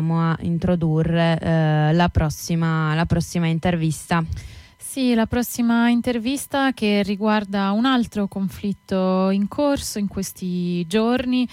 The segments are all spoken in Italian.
A introdurre eh, la, prossima, la prossima intervista. Sì, la prossima intervista che riguarda un altro conflitto in corso in questi giorni,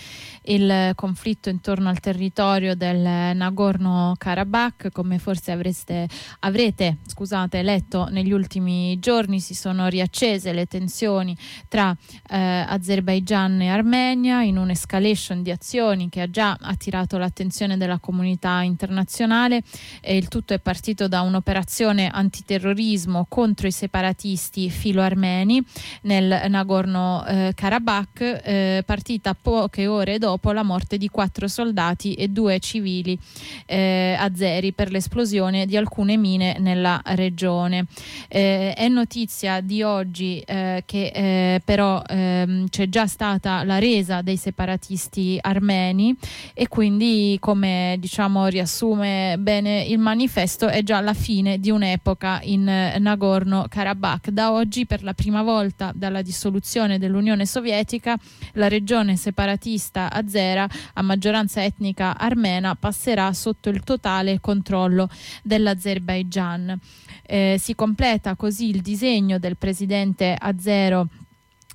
il conflitto intorno al territorio del Nagorno-Karabakh, come forse avreste, avrete scusate, letto negli ultimi giorni, si sono riaccese le tensioni tra eh, Azerbaigian e Armenia in un'escalation di azioni che ha già attirato l'attenzione della comunità internazionale e il tutto è partito da un'operazione antiterrorismo contro i separatisti filo-armeni nel Nagorno-Karabakh, eh, partita poche ore dopo la morte di quattro soldati e due civili eh, azeri per l'esplosione di alcune mine nella regione. Eh, è notizia di oggi eh, che eh, però ehm, c'è già stata la resa dei separatisti armeni e quindi come diciamo riassume bene il manifesto è già la fine di un'epoca in Nagorno Nagorno-Karabakh. Da oggi, per la prima volta dalla dissoluzione dell'Unione Sovietica, la regione separatista azera a maggioranza etnica armena passerà sotto il totale controllo dell'Azerbaigian. Eh, si completa così il disegno del presidente azero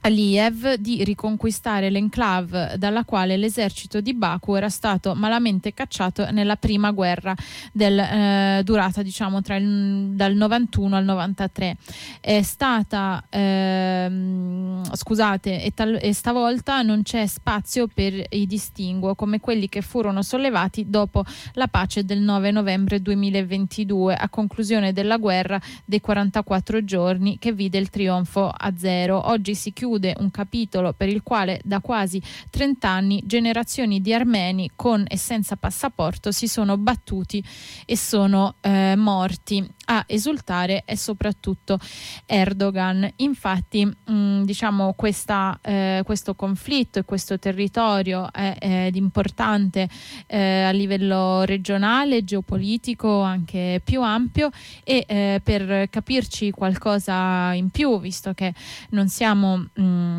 Aliyev di riconquistare l'enclave dalla quale l'esercito di Baku era stato malamente cacciato nella prima guerra del, eh, durata diciamo il, dal 91 al 93 è stata ehm, scusate e, tal, e, stavolta non c'è spazio per i distinguo come quelli che furono sollevati dopo la pace del 9 novembre 2022 a conclusione della guerra dei 44 giorni che vide il trionfo a zero. Oggi si chiude chiude un capitolo per il quale da quasi 30 anni generazioni di armeni con e senza passaporto si sono battuti e sono eh, morti. A esultare è soprattutto Erdogan. Infatti, mh, mm, diciamo, questa, eh, questo conflitto e questo territorio è, è importante eh, a livello regionale, geopolitico, anche più ampio e eh, per capirci qualcosa in più, visto che non siamo mh, mm,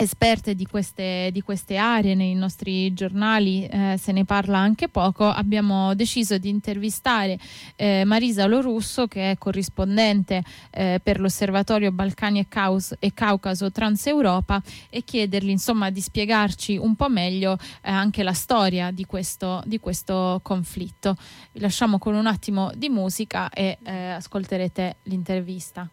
esperte di queste, di queste, aree nei nostri giornali eh, se ne parla anche poco abbiamo deciso di intervistare eh, Marisa Lorusso che è corrispondente eh, per l'osservatorio Balcani e, Caus- e Caucaso Transeuropa e chiedergli insomma di spiegarci un po' meglio eh, anche la storia di questo, di questo, conflitto. Vi lasciamo con un attimo di musica e eh, ascolterete l'intervista.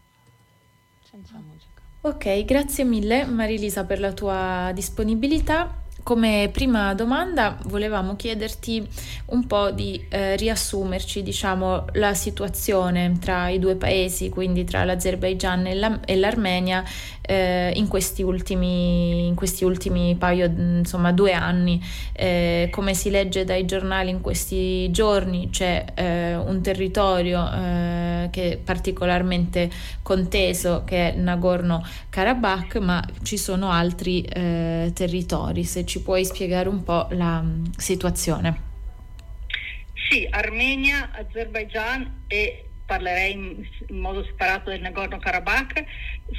Musica Ok, grazie mille Marilisa per la tua disponibilità. Come prima domanda volevamo chiederti un po' di eh, riassumerci diciamo, la situazione tra i due paesi, quindi tra l'Azerbaigian e, la, e l'Armenia eh, in, questi ultimi, in, questi ultimi, paio, insomma due anni. Eh, come si legge dai giornali in questi giorni c'è eh, un territorio eh, che è particolarmente conteso che è Nagorno-Karabakh, ma ci sono altri eh, territori. Se ci ci puoi spiegare un po' la mm, situazione? Sì, Armenia, Azerbaigian e parlerei in, in modo separato del Nagorno-Karabakh,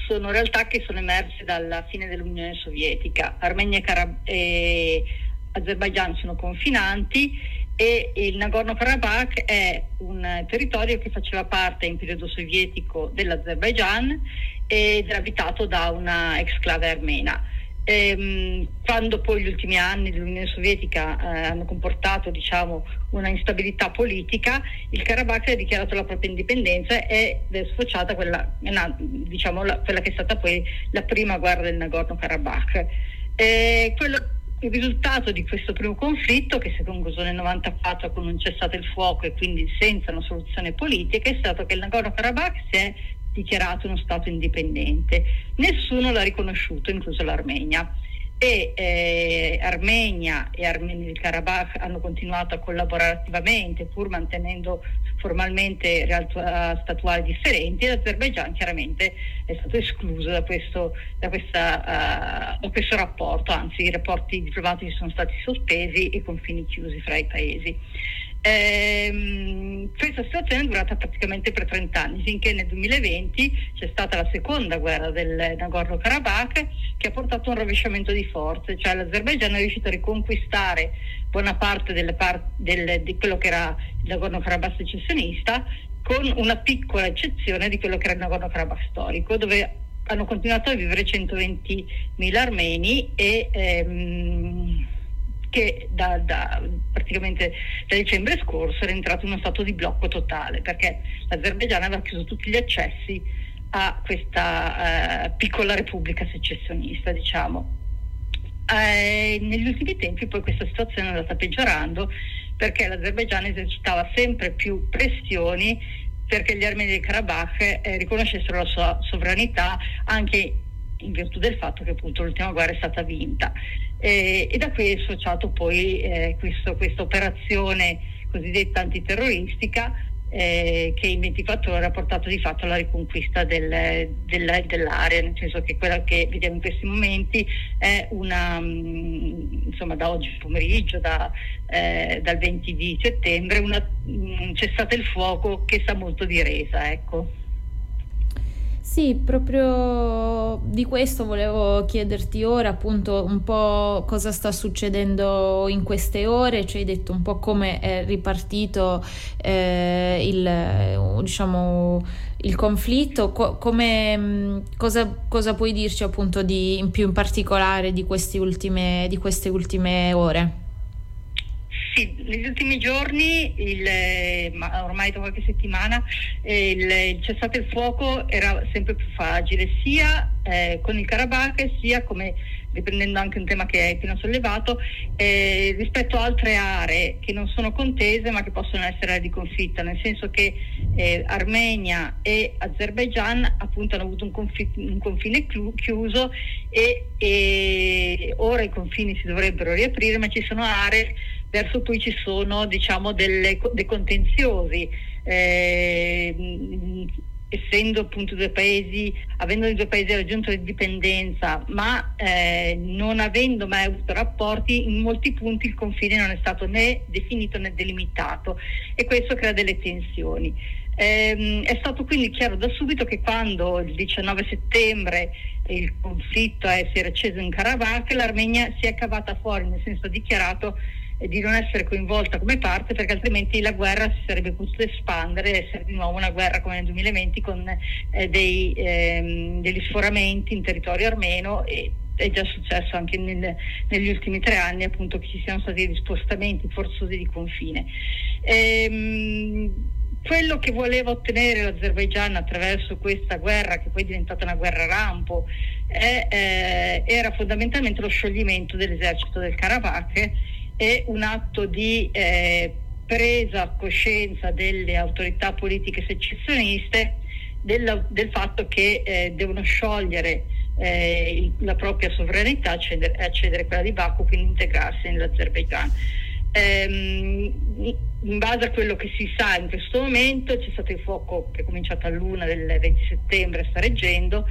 sono realtà che sono emerse dalla fine dell'Unione Sovietica. Armenia e, Karab- e Azerbaigian sono confinanti e il Nagorno-Karabakh è un territorio che faceva parte in periodo sovietico dell'Azerbaigian ed era abitato da una exclave armena. Ehm, quando poi gli ultimi anni dell'Unione Sovietica eh, hanno comportato diciamo, una instabilità politica, il Karabakh ha dichiarato la propria indipendenza ed è sfociata quella, diciamo, la, quella che è stata poi la prima guerra del Nagorno-Karabakh. Eh, quello, il risultato di questo primo conflitto, che si è concluso nel 1994 con un cessato il fuoco e quindi senza una soluzione politica, è stato che il Nagorno-Karabakh si è dichiarato uno Stato indipendente. Nessuno l'ha riconosciuto, incluso l'Armenia. E eh, Armenia e Armenia del Karabakh hanno continuato a collaborare attivamente pur mantenendo formalmente realtà statuali differenti e l'Azerbaigian chiaramente è stato escluso da questo, da, questa, uh, da questo rapporto, anzi i rapporti diplomatici sono stati sospesi e i confini chiusi fra i paesi. Ehm, questa situazione è durata praticamente per 30 anni, finché nel 2020 c'è stata la seconda guerra del Nagorno-Karabakh che ha portato a un rovesciamento di forze, cioè l'Azerbaigian è riuscito a riconquistare buona parte par- del, di quello che era il Nagorno-Karabakh secessionista, con una piccola eccezione di quello che era il Nagorno-Karabakh storico, dove hanno continuato a vivere 120.000 armeni e ehm, che da, da, praticamente da dicembre scorso era entrato in uno stato di blocco totale perché l'Azerbaigian aveva chiuso tutti gli accessi a questa eh, piccola repubblica secessionista, diciamo. Eh, negli ultimi tempi poi questa situazione è andata peggiorando perché l'Azerbaigian esercitava sempre più pressioni perché gli armeni del Karabakh eh, riconoscessero la sua sovranità anche in virtù del fatto che appunto l'ultima guerra è stata vinta. Eh, e da qui è associato poi eh, questa operazione cosiddetta antiterroristica eh, che in 24 ore ha portato di fatto alla riconquista del, del, dell'area, nel senso che quella che vediamo in questi momenti è una, mm, insomma da oggi pomeriggio, da, eh, dal 20 di settembre, una, un mm, cessate il fuoco che sa molto di resa. Ecco. Sì, proprio di questo volevo chiederti ora appunto un po' cosa sta succedendo in queste ore, ci hai detto un po' come è ripartito eh, il, diciamo, il conflitto, co- come, mm, cosa, cosa, puoi dirci appunto di, in più in particolare di, ultime, di queste ultime ore? Sì, negli ultimi giorni, il, ma ormai da qualche settimana, il, il cessate il fuoco era sempre più fragile, sia eh, con il Karabakh sia come riprendendo anche un tema che hai appena sollevato, eh, rispetto a altre aree che non sono contese ma che possono essere aree di conflitto, nel senso che eh, Armenia e Azerbaigian appunto hanno avuto un, confi- un confine chiuso e, e ora i confini si dovrebbero riaprire, ma ci sono aree verso cui ci sono diciamo delle, dei contenziosi. Eh, essendo appunto due paesi, avendo i due paesi raggiunto l'indipendenza, ma eh, non avendo mai avuto rapporti, in molti punti il confine non è stato né definito né delimitato e questo crea delle tensioni. Eh, è stato quindi chiaro da subito che quando il 19 settembre il conflitto è, si era acceso in Karabakh, l'Armenia si è cavata fuori, nel senso ha dichiarato di non essere coinvolta come parte perché altrimenti la guerra si sarebbe potuta espandere e essere di nuovo una guerra come nel 2020 con eh, dei, ehm, degli sforamenti in territorio armeno e è già successo anche nel, negli ultimi tre anni appunto che ci siano stati degli spostamenti forzosi di confine. Ehm, quello che voleva ottenere l'Azerbaigian attraverso questa guerra, che poi è diventata una guerra rampo, è, eh, era fondamentalmente lo scioglimento dell'esercito del Karabakh è un atto di eh, presa a coscienza delle autorità politiche secessioniste del, del fatto che eh, devono sciogliere eh, la propria sovranità accedere, accedere, a quella di Baku, quindi integrarsi nell'Azerbaijan. Ehm, in base a quello che si sa in questo momento c'è stato il fuoco che è cominciato a luna del 20 settembre, sta reggendo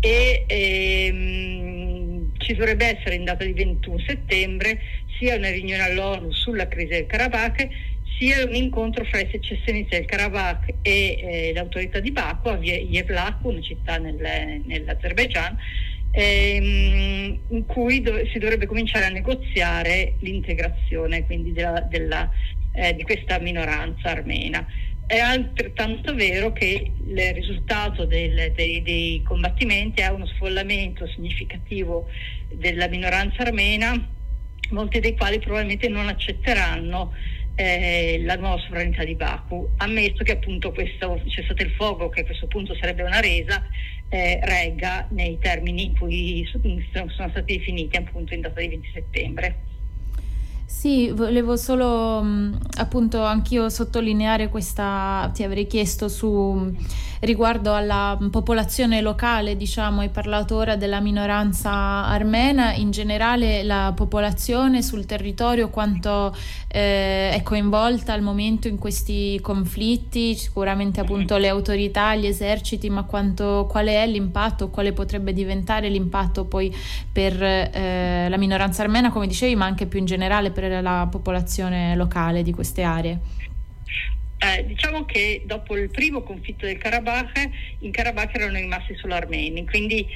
e ehm, ci dovrebbe essere in data di 21 settembre sia una riunione all'ONU sulla crisi del Karabakh sia un incontro fra i secessionisti del Karabakh e eh, l'autorità di Baku a Yevlak, una città nel, nell'Azerbaijan, ehm, in cui dov- si dovrebbe cominciare a negoziare l'integrazione quindi della, della, eh, di questa minoranza armena. È altrettanto vero che il risultato del, dei, dei combattimenti è uno sfollamento significativo della minoranza armena molti dei quali probabilmente non accetteranno eh, la nuova sovranità di Baku, ammesso che appunto questo cessate il fuoco, che a questo punto sarebbe una resa, eh, regga nei termini in cui sono stati definiti appunto in data di 20 settembre. Sì, volevo solo mh, appunto anch'io sottolineare questa, ti avrei chiesto su riguardo alla popolazione locale, diciamo, hai parlato ora della minoranza armena, in generale la popolazione sul territorio quanto eh, è coinvolta al momento in questi conflitti, sicuramente appunto le autorità, gli eserciti, ma quanto, quale è l'impatto, quale potrebbe diventare l'impatto poi per eh, la minoranza armena, come dicevi, ma anche più in generale per la popolazione locale di queste aree? Eh, diciamo che dopo il primo conflitto del Karabakh, in Karabakh erano rimasti solo armeni, quindi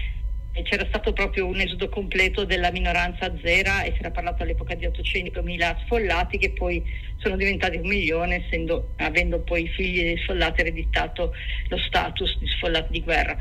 eh, c'era stato proprio un esodo completo della minoranza azera e si era parlato all'epoca di 800.000 sfollati che poi sono diventati un milione essendo, avendo poi i figli dei sfollati ereditato lo status di sfollati di guerra.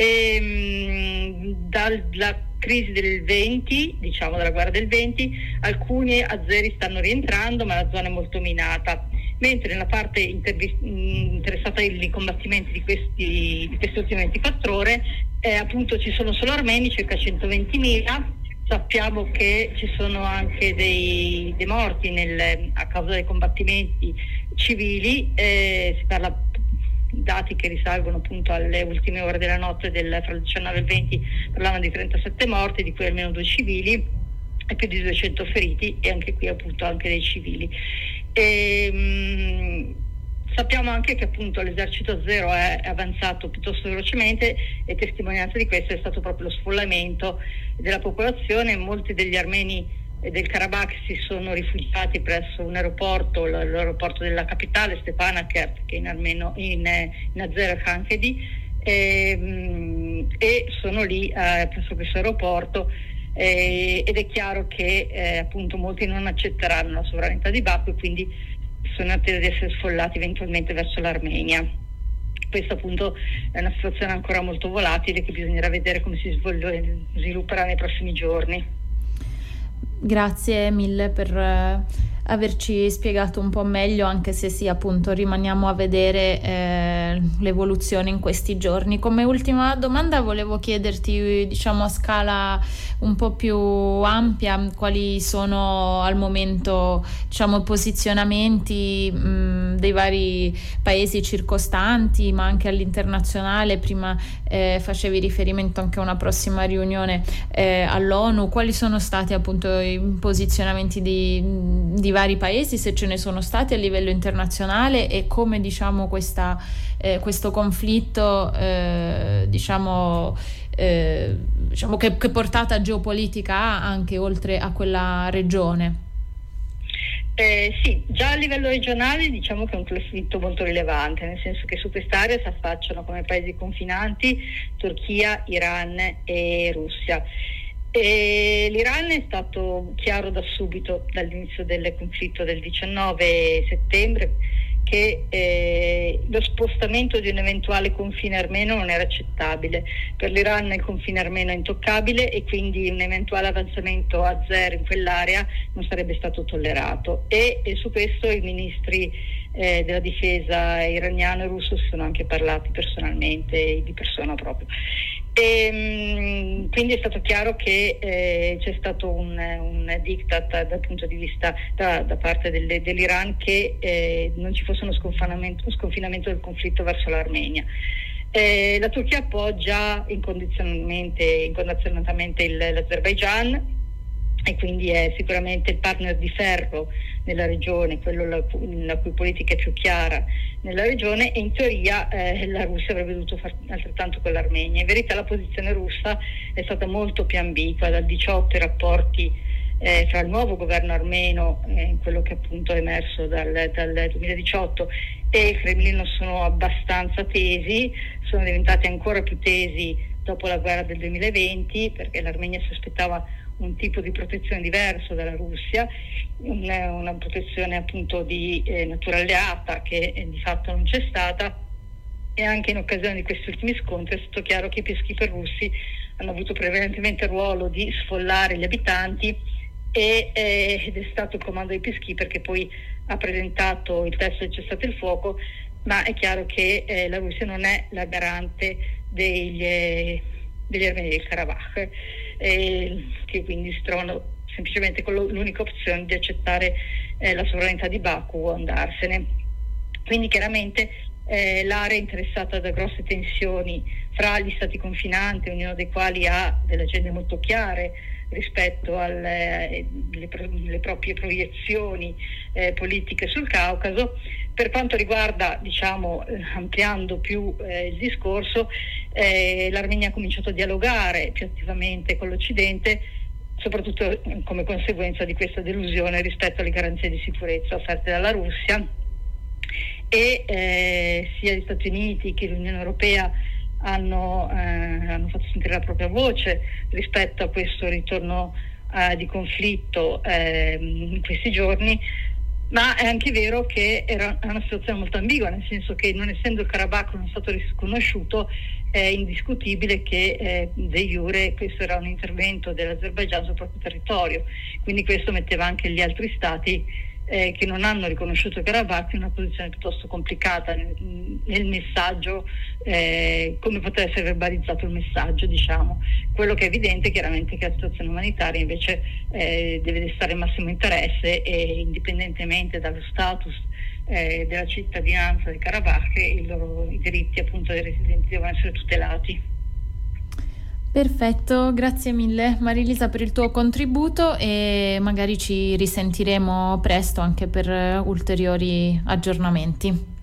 E, mh, dalla crisi del 20, diciamo dalla guerra del 20, alcuni azeri stanno rientrando ma la zona è molto minata mentre nella parte intervi- interessata ai combattimenti di questi, di queste ultime 24 ore eh, appunto ci sono solo armeni, circa 120.000. Sappiamo che ci sono anche dei, dei morti nel, a causa dei combattimenti civili, eh, si parla dati che risalgono appunto alle ultime ore della notte del, tra il 19 e il 20 parlavano di 37 morti, di cui almeno due civili e più di 200 feriti e anche qui appunto anche dei civili. E, mh, sappiamo anche che appunto l'esercito zero è avanzato piuttosto velocemente e testimonianza di questo è stato proprio lo sfollamento della popolazione. Molti degli armeni del Karabakh si sono rifugiati presso un aeroporto, l'aeroporto della capitale Stepanakert, che in, armeno, in, in Azer Khankhedi, e, e, sono lì eh, presso questo aeroporto eh, ed è chiaro che eh, appunto molti non accetteranno la sovranità di Baku e quindi sono in attesa di essere sfollati eventualmente verso l'Armenia. Questa appunto è una situazione ancora molto volatile che bisognerà vedere come si svilupperà nei prossimi giorni. Grazie mille per eh, averci spiegato un po' meglio, anche se sì, appunto, rimaniamo a vedere eh, l'evoluzione in questi giorni. Come ultima domanda volevo chiederti, diciamo a scala un po' più ampia, quali sono al momento, diciamo, posizionamenti mh, dei vari paesi circostanti, ma anche all'internazionale. Prima eh, facevi riferimento anche a una prossima riunione eh, all'ONU. Quali sono stati appunto i posizionamenti di, di vari paesi, se ce ne sono stati a livello internazionale e come diciamo, questa, eh, questo conflitto eh, diciamo, eh, diciamo che, che portata geopolitica ha anche oltre a quella regione? Eh, sì, già a livello regionale diciamo che è un conflitto molto rilevante, nel senso che su quest'area si affacciano come paesi confinanti Turchia, Iran e Russia. E L'Iran è stato chiaro da subito, dall'inizio del conflitto del 19 settembre, che eh, lo spostamento di un eventuale confine armeno non era accettabile. Per l'Iran il confine armeno è intoccabile e quindi un eventuale avanzamento a zero in quell'area non sarebbe stato tollerato. E, e su questo i ministri eh, della difesa iraniano e russo si sono anche parlati personalmente, di persona proprio. E, ehm, quindi è stato chiaro che eh, c'è stato un, un, diktat dal punto di vista da, da parte del, dell'Iran che eh, non ci fosse uno sconfinamento, sconfinamento, del conflitto verso l'Armenia. Eh, la Turchia appoggia incondizionatamente l'Azerbaigian e quindi è sicuramente il partner di ferro nella regione, quello la, la cui politica è più chiara nella regione e in teoria eh, la Russia avrebbe dovuto fare altrettanto con l'Armenia. In verità la posizione russa è stata molto più ambigua, dal 18 i rapporti eh, fra il nuovo governo armeno, eh, quello che appunto è emerso dal, dal 2018, e il Cremlino sono abbastanza tesi, sono diventati ancora più tesi dopo la guerra del 2020 perché l'Armenia si aspettava un tipo di protezione diverso dalla Russia, una, una protezione appunto di eh, natura alleata che eh, di fatto non c'è stata. E anche in occasione di questi ultimi scontri è stato chiaro che i peacekeeper russi hanno avuto prevalentemente il ruolo di sfollare gli abitanti e, eh, ed è stato il comando dei peacekeeper che poi ha presentato il testo del cessate il fuoco, ma è chiaro che eh, la Russia non è la garante degli, eh, degli armeni del Karabakh eh, che quindi si trovano semplicemente con l'unica opzione di accettare eh, la sovranità di Baku o andarsene. Quindi chiaramente eh, l'area è interessata da grosse tensioni fra gli stati confinanti, ognuno dei quali ha delle agende molto chiare rispetto alle eh, le proprie proiezioni eh, politiche sul Caucaso. Per quanto riguarda, diciamo, eh, ampliando più eh, il discorso, eh, l'Armenia ha cominciato a dialogare più attivamente con l'Occidente, soprattutto come conseguenza di questa delusione rispetto alle garanzie di sicurezza offerte dalla Russia e eh, sia gli Stati Uniti che l'Unione Europea hanno, eh, hanno, fatto sentire la propria voce rispetto a questo ritorno eh, di conflitto ehm, in questi giorni, ma è anche vero che era una situazione molto ambigua, nel senso che non essendo il Karabakh uno Stato riconosciuto è indiscutibile che eh, de jure questo era un intervento dell'Azerbaigian sul proprio territorio, quindi questo metteva anche gli altri Stati eh, che non hanno riconosciuto Karabakh in una posizione piuttosto complicata nel, nel messaggio, eh, come poteva essere verbalizzato il messaggio, diciamo. Quello che è evidente chiaramente è che la situazione umanitaria invece eh, deve destare massimo interesse e indipendentemente dallo status eh, della cittadinanza del Karabakh i, loro, i diritti appunto dei residenti devono essere tutelati. Perfetto, grazie mille Marilisa per il tuo contributo e magari ci risentiremo presto anche per ulteriori aggiornamenti.